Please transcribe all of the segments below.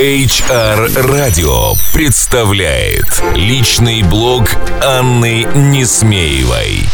HR Radio представляет личный блог Анны Несмеевой.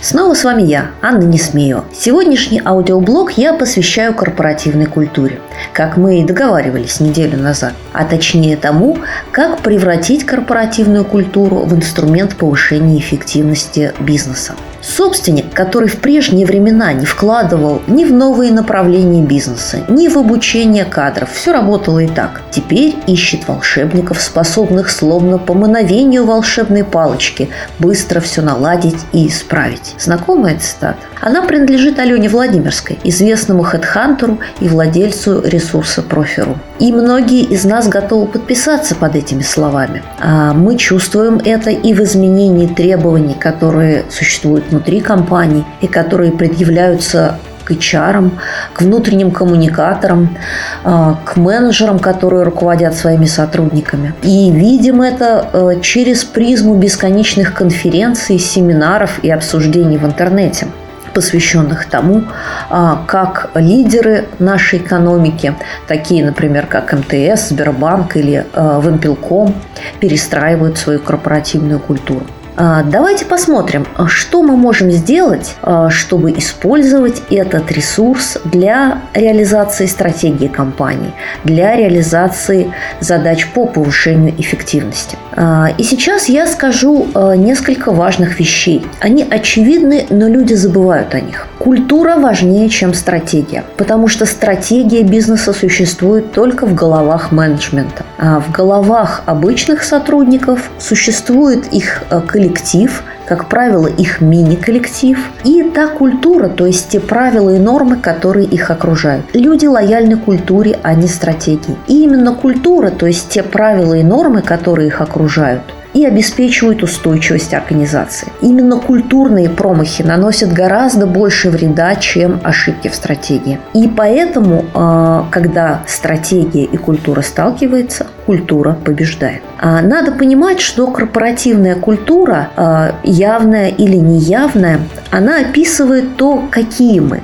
Снова с вами я, Анна Несмеева. Сегодняшний аудиоблог я посвящаю корпоративной культуре, как мы и договаривались неделю назад, а точнее тому, как превратить корпоративную культуру в инструмент повышения эффективности бизнеса. Собственник, который в прежние времена не вкладывал ни в новые направления бизнеса, ни в обучение кадров, все работало и так. Теперь ищет волшебников, способных словно по мановению волшебной палочки быстро все наладить и исправить. Знакомая цитата? Она принадлежит Алене Владимирской, известному хедхантеру и владельцу ресурса Профиру. И многие из нас готовы подписаться под этими словами. А мы чувствуем это и в изменении требований, которые существуют внутри компаний и которые предъявляются к HR, к внутренним коммуникаторам, а, к менеджерам, которые руководят своими сотрудниками. И видим это э, через призму бесконечных конференций, семинаров и обсуждений в интернете посвященных тому, а, как лидеры нашей экономики, такие, например, как МТС, Сбербанк или э, Вимпелком, перестраивают свою корпоративную культуру. А, давайте посмотрим, что мы можем сделать, а, чтобы использовать этот ресурс для реализации стратегии компании, для реализации задач по повышению эффективности. А, и сейчас я скажу несколько важных вещей. Они очевидны, но люди забывают о них. Культура важнее, чем стратегия, потому что стратегия бизнеса существует только в головах менеджмента. В головах обычных сотрудников существует их коллектив коллектив, как правило, их мини-коллектив, и та культура, то есть те правила и нормы, которые их окружают. Люди лояльны культуре, а не стратегии. И именно культура, то есть те правила и нормы, которые их окружают, и обеспечивают устойчивость организации. Именно культурные промахи наносят гораздо больше вреда, чем ошибки в стратегии. И поэтому, а, когда стратегия и культура сталкиваются, культура побеждает. А надо понимать, что корпоративная культура, а, явная или неявная, она описывает то, какие мы,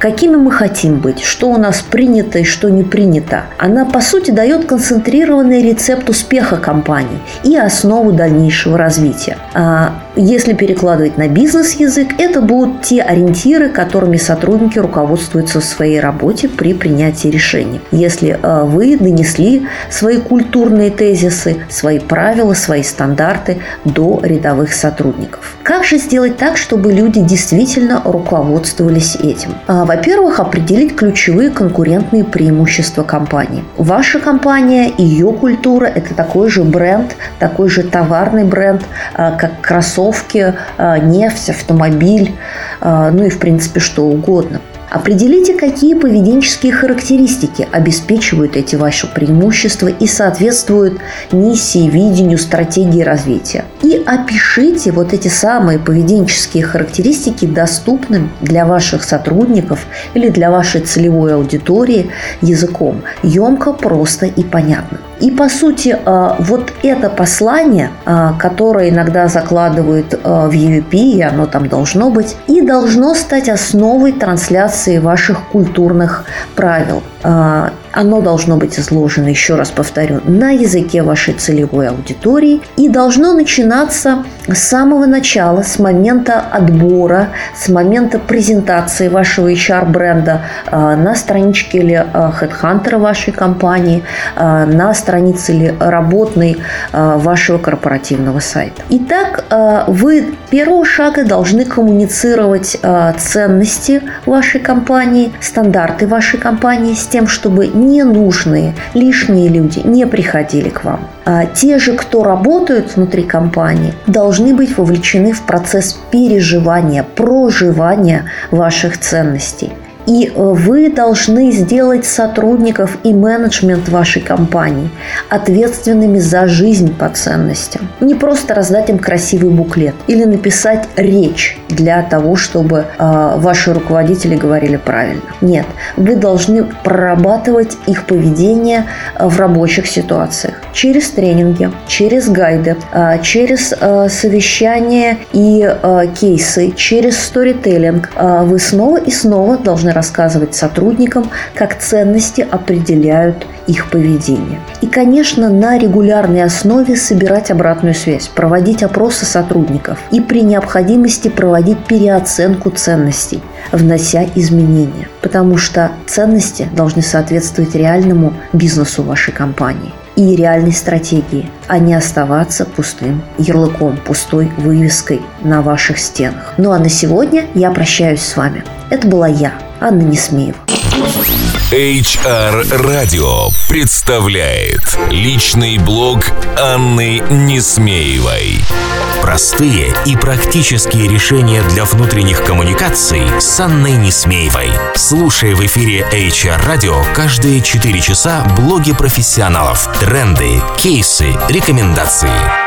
какими мы хотим быть, что у нас принято и что не принято. Она, по сути, дает концентрированный рецепт успеха компании и основу дальнейшего развития. А если перекладывать на бизнес-язык, это будут те ориентиры, которыми сотрудники руководствуются в своей работе при принятии решений. Если а, вы донесли свои культурные тезисы, свои правила, свои стандарты до рядовых сотрудников. Как же сделать так, чтобы люди действительно руководствовались этим? А, во-первых, определить ключевые конкурентные преимущества компании. Ваша компания, ее культура – это такой же бренд, такой же товарный бренд, а, как кроссовки а, нефть, автомобиль, ну и в принципе что угодно. Определите, какие поведенческие характеристики обеспечивают эти ваши преимущества и соответствуют миссии, видению, стратегии развития. И опишите вот эти самые поведенческие характеристики доступным для ваших сотрудников или для вашей целевой аудитории языком. Емко, просто и понятно. И по сути, а, вот это послание, а, которое иногда закладывают а, в UEP, и оно там должно быть, и должно стать основой трансляции ваших культурных правил. Оно должно быть изложено, еще раз повторю, на языке вашей целевой аудитории и должно начинаться с самого начала, с момента отбора, с момента презентации вашего HR-бренда на страничке или HeadHunter вашей компании, на странице или работной а, вашего корпоративного сайта. Итак, а, вы первого шага должны коммуницировать а, ценности вашей компании, стандарты вашей компании с тем, чтобы ненужные, лишние люди не приходили к вам. Те же, кто работают внутри компании, должны быть вовлечены в процесс переживания, проживания ваших ценностей. И э, вы должны сделать сотрудников и менеджмент вашей компании ответственными за жизнь по ценностям. Не просто раздать им красивый буклет или написать речь для того, чтобы э, ваши руководители говорили правильно. Нет, вы должны прорабатывать их поведение э, в рабочих ситуациях через тренинги, через гайды, э, через э, совещания и э, кейсы, через сторителлинг. Э, вы снова и снова должны рассказывать сотрудникам, как ценности определяют их поведение. И, конечно, на регулярной основе собирать обратную связь, проводить опросы сотрудников и при необходимости проводить переоценку ценностей, внося изменения. Потому что ценности должны соответствовать реальному бизнесу вашей компании и реальной стратегии, а не оставаться пустым ярлыком, пустой вывеской на ваших стенах. Ну а на сегодня я прощаюсь с вами. Это была я, Анна Несмеева. HR Radio представляет личный блог Анны Несмеевой. Простые и практические решения для внутренних коммуникаций с Анной Несмеевой. Слушай в эфире HR Radio каждые 4 часа блоги профессионалов, тренды, кейсы, рекомендации.